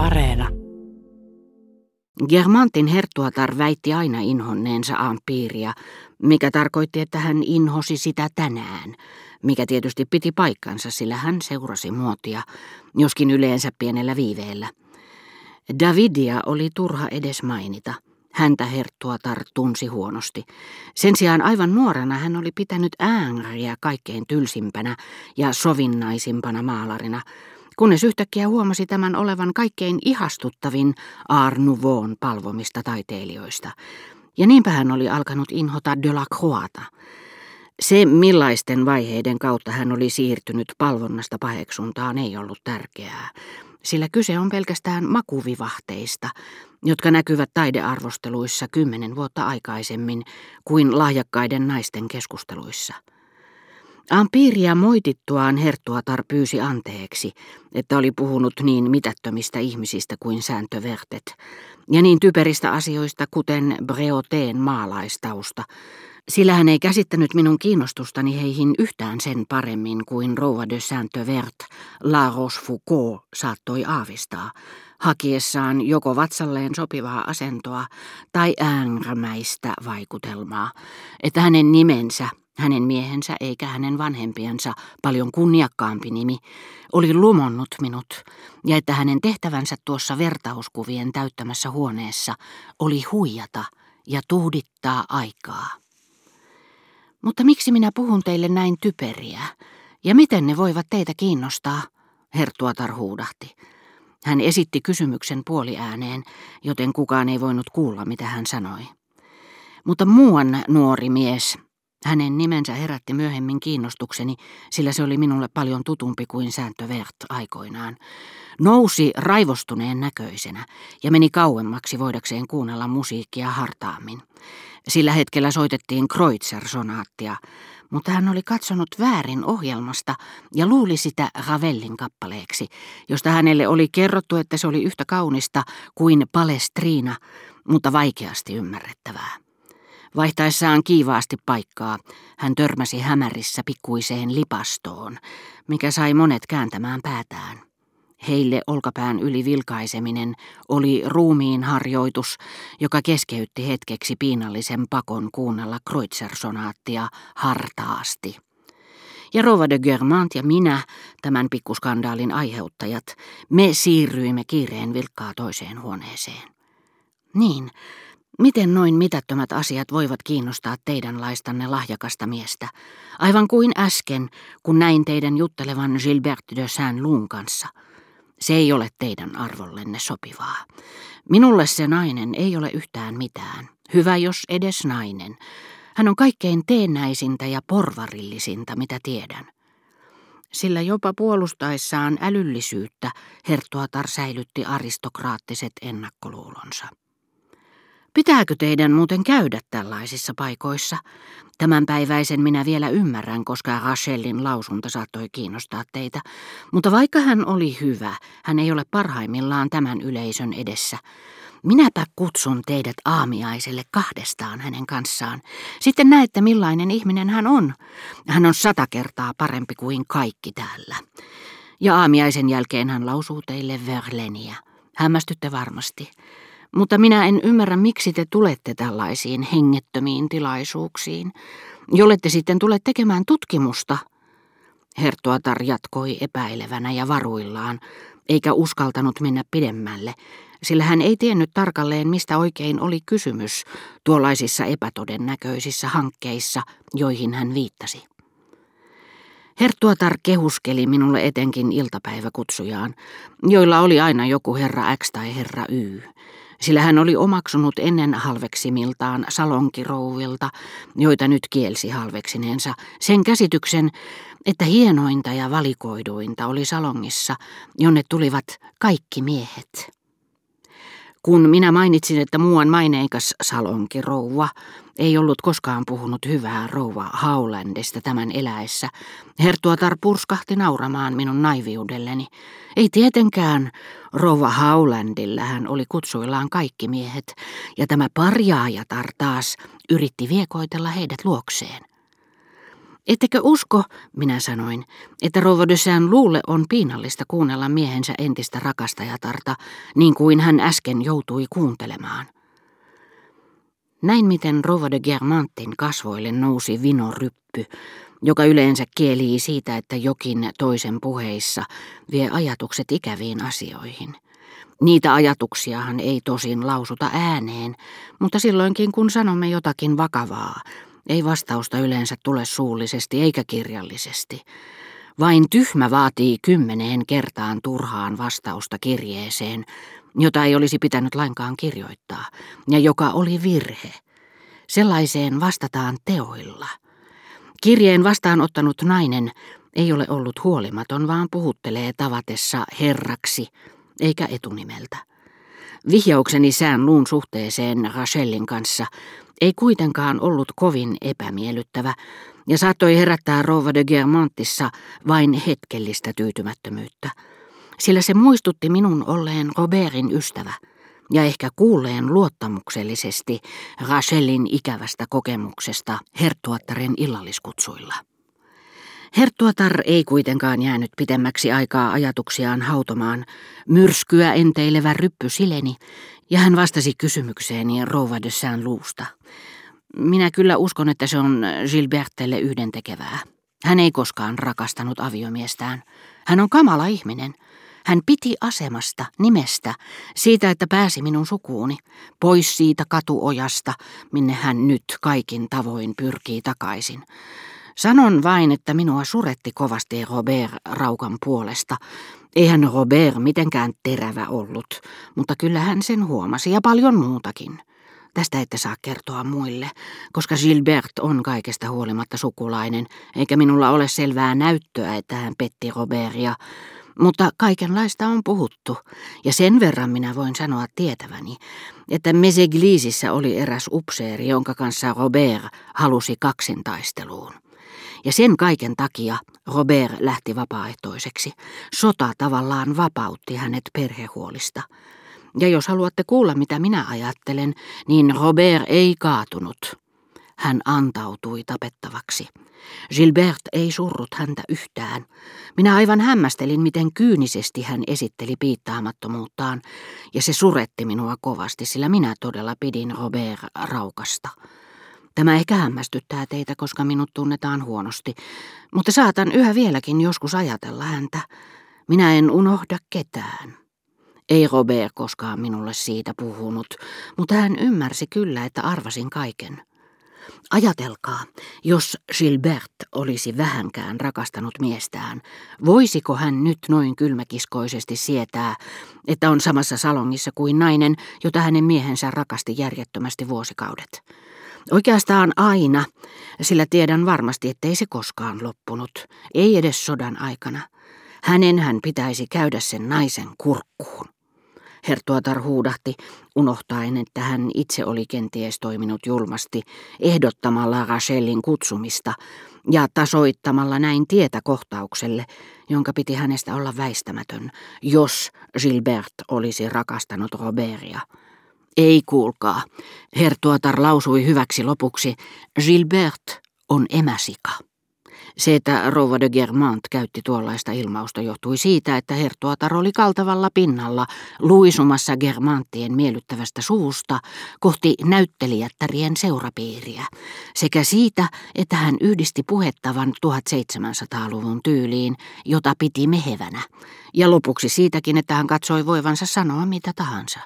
Areena. Germantin herttuatar väitti aina inhonneensa ampiiria, mikä tarkoitti, että hän inhosi sitä tänään, mikä tietysti piti paikkansa, sillä hän seurasi muotia, joskin yleensä pienellä viiveellä. Davidia oli turha edes mainita. Häntä herttuatar tunsi huonosti. Sen sijaan aivan nuorena hän oli pitänyt äänriä kaikkein tylsimpänä ja sovinnaisimpana maalarina, kunnes yhtäkkiä huomasi tämän olevan kaikkein ihastuttavin Art Nouveau'n palvomista taiteilijoista. Ja niinpä hän oli alkanut inhota de la Croata. Se, millaisten vaiheiden kautta hän oli siirtynyt palvonnasta paheksuntaan, ei ollut tärkeää, sillä kyse on pelkästään makuvivahteista, jotka näkyvät taidearvosteluissa kymmenen vuotta aikaisemmin kuin lahjakkaiden naisten keskusteluissa. Ampiria moitittuaan Herttuatar pyysi anteeksi, että oli puhunut niin mitättömistä ihmisistä kuin sääntövertet, ja niin typeristä asioista kuten Breoteen maalaistausta, sillä hän ei käsittänyt minun kiinnostustani heihin yhtään sen paremmin kuin rouva de Saint-Vert, La Rochefoucauld saattoi aavistaa, hakiessaan joko vatsalleen sopivaa asentoa tai äänrämäistä vaikutelmaa, että hänen nimensä hänen miehensä eikä hänen vanhempiensa paljon kunniakkaampi nimi, oli lumonnut minut, ja että hänen tehtävänsä tuossa vertauskuvien täyttämässä huoneessa oli huijata ja tuhdittaa aikaa. Mutta miksi minä puhun teille näin typeriä, ja miten ne voivat teitä kiinnostaa? Herttuatar huudahti. Hän esitti kysymyksen puoliääneen, joten kukaan ei voinut kuulla, mitä hän sanoi. Mutta muuan nuori mies, hänen nimensä herätti myöhemmin kiinnostukseni, sillä se oli minulle paljon tutumpi kuin sääntö Vert aikoinaan. Nousi raivostuneen näköisenä ja meni kauemmaksi voidakseen kuunnella musiikkia hartaammin. Sillä hetkellä soitettiin Kreutzer-sonaattia, mutta hän oli katsonut väärin ohjelmasta ja luuli sitä Ravellin kappaleeksi, josta hänelle oli kerrottu, että se oli yhtä kaunista kuin Palestriina, mutta vaikeasti ymmärrettävää. Vaihtaessaan kiivaasti paikkaa, hän törmäsi hämärissä pikkuiseen lipastoon, mikä sai monet kääntämään päätään. Heille olkapään yli vilkaiseminen oli ruumiin harjoitus, joka keskeytti hetkeksi piinallisen pakon kuunnella Kreutzer-sonaattia hartaasti. Ja Rova de Germant ja minä, tämän pikkuskandaalin aiheuttajat, me siirryimme kiireen vilkkaa toiseen huoneeseen. Niin, Miten noin mitättömät asiat voivat kiinnostaa teidän laistanne lahjakasta miestä? Aivan kuin äsken, kun näin teidän juttelevan Gilbert de Saint-Lun kanssa. Se ei ole teidän arvollenne sopivaa. Minulle se nainen ei ole yhtään mitään. Hyvä jos edes nainen. Hän on kaikkein teennäisintä ja porvarillisinta, mitä tiedän. Sillä jopa puolustaessaan älyllisyyttä Herttuatar säilytti aristokraattiset ennakkoluulonsa. Pitääkö teidän muuten käydä tällaisissa paikoissa? Tämänpäiväisen minä vielä ymmärrän, koska Rachelin lausunta saattoi kiinnostaa teitä. Mutta vaikka hän oli hyvä, hän ei ole parhaimmillaan tämän yleisön edessä. Minäpä kutsun teidät aamiaiselle kahdestaan hänen kanssaan. Sitten näette millainen ihminen hän on. Hän on sata kertaa parempi kuin kaikki täällä. Ja aamiaisen jälkeen hän lausuu teille Verleniä. Hämmästytte varmasti. Mutta minä en ymmärrä, miksi te tulette tällaisiin hengettömiin tilaisuuksiin, jollette sitten tule tekemään tutkimusta. Herttuatar jatkoi epäilevänä ja varuillaan, eikä uskaltanut mennä pidemmälle, sillä hän ei tiennyt tarkalleen, mistä oikein oli kysymys tuollaisissa epätodennäköisissä hankkeissa, joihin hän viittasi. Herttuatar kehuskeli minulle etenkin iltapäiväkutsujaan, joilla oli aina joku herra X tai herra Y sillä hän oli omaksunut ennen halveksimiltaan salonkirouvilta, joita nyt kielsi halveksineensa, sen käsityksen, että hienointa ja valikoiduinta oli salongissa, jonne tulivat kaikki miehet. Kun minä mainitsin, että muuan maineikas salonkirouva ei ollut koskaan puhunut hyvää rouva Haulandista tämän eläessä, Hertuatar purskahti nauramaan minun naiviudelleni. Ei tietenkään, rouva Haulandilla hän oli kutsuillaan kaikki miehet, ja tämä parjaajatar taas yritti viekoitella heidät luokseen. Ettekö usko, minä sanoin, että Rouva de luulle on piinallista kuunnella miehensä entistä rakastajatarta, niin kuin hän äsken joutui kuuntelemaan. Näin miten Rouva de Germantin kasvoille nousi vinoryppy, joka yleensä kielii siitä, että jokin toisen puheissa vie ajatukset ikäviin asioihin. Niitä ajatuksiahan ei tosin lausuta ääneen, mutta silloinkin kun sanomme jotakin vakavaa, ei vastausta yleensä tule suullisesti eikä kirjallisesti. Vain tyhmä vaatii kymmeneen kertaan turhaan vastausta kirjeeseen, jota ei olisi pitänyt lainkaan kirjoittaa, ja joka oli virhe. Sellaiseen vastataan teoilla. Kirjeen vastaanottanut nainen ei ole ollut huolimaton, vaan puhuttelee tavatessa herraksi, eikä etunimeltä. Vihjaukseni sään luun suhteeseen Rachelin kanssa ei kuitenkaan ollut kovin epämiellyttävä ja saattoi herättää Rova de Germantissa vain hetkellistä tyytymättömyyttä, sillä se muistutti minun olleen Robertin ystävä ja ehkä kuulleen luottamuksellisesti Rachelin ikävästä kokemuksesta herttuattaren illalliskutsuilla. Herttuatar ei kuitenkaan jäänyt pitemmäksi aikaa ajatuksiaan hautomaan. Myrskyä enteilevä ryppy sileni, ja hän vastasi kysymykseeni Rouva de Saint-Luusta. Minä kyllä uskon, että se on Gilbertelle yhdentekevää. Hän ei koskaan rakastanut aviomiestään. Hän on kamala ihminen. Hän piti asemasta, nimestä, siitä, että pääsi minun sukuuni, pois siitä katuojasta, minne hän nyt kaikin tavoin pyrkii takaisin. Sanon vain, että minua suretti kovasti Robert Raukan puolesta. Eihän Robert mitenkään terävä ollut, mutta kyllä hän sen huomasi ja paljon muutakin. Tästä ette saa kertoa muille, koska Gilbert on kaikesta huolimatta sukulainen, eikä minulla ole selvää näyttöä, että hän petti Robertia. Mutta kaikenlaista on puhuttu, ja sen verran minä voin sanoa tietäväni, että Meseglisissä oli eräs upseeri, jonka kanssa Robert halusi kaksintaisteluun. Ja sen kaiken takia Robert lähti vapaaehtoiseksi. Sota tavallaan vapautti hänet perhehuolista. Ja jos haluatte kuulla, mitä minä ajattelen, niin Robert ei kaatunut. Hän antautui tapettavaksi. Gilbert ei surrut häntä yhtään. Minä aivan hämmästelin, miten kyynisesti hän esitteli piittaamattomuuttaan, ja se suretti minua kovasti, sillä minä todella pidin Robert raukasta. Tämä ehkä hämmästyttää teitä, koska minut tunnetaan huonosti, mutta saatan yhä vieläkin joskus ajatella häntä. Minä en unohda ketään. Ei Robert koskaan minulle siitä puhunut, mutta hän ymmärsi kyllä, että arvasin kaiken. Ajatelkaa, jos Gilbert olisi vähänkään rakastanut miestään, voisiko hän nyt noin kylmäkiskoisesti sietää, että on samassa salongissa kuin nainen, jota hänen miehensä rakasti järjettömästi vuosikaudet? Oikeastaan aina, sillä tiedän varmasti, ettei se koskaan loppunut, ei edes sodan aikana. Hänen hän pitäisi käydä sen naisen kurkkuun. Hertuatar huudahti, unohtaen, että hän itse oli kenties toiminut julmasti, ehdottamalla Rachelin kutsumista ja tasoittamalla näin tietä kohtaukselle, jonka piti hänestä olla väistämätön, jos Gilbert olisi rakastanut Robertia. Ei kuulkaa, Hertuatar lausui hyväksi lopuksi, Gilbert on emäsika. Se, että Rouva de Germant käytti tuollaista ilmausta, johtui siitä, että Hertuatar oli kaltavalla pinnalla luisumassa Germanttien miellyttävästä suusta kohti näyttelijättärien seurapiiriä, sekä siitä, että hän yhdisti puhettavan 1700-luvun tyyliin, jota piti mehevänä, ja lopuksi siitäkin, että hän katsoi voivansa sanoa mitä tahansa.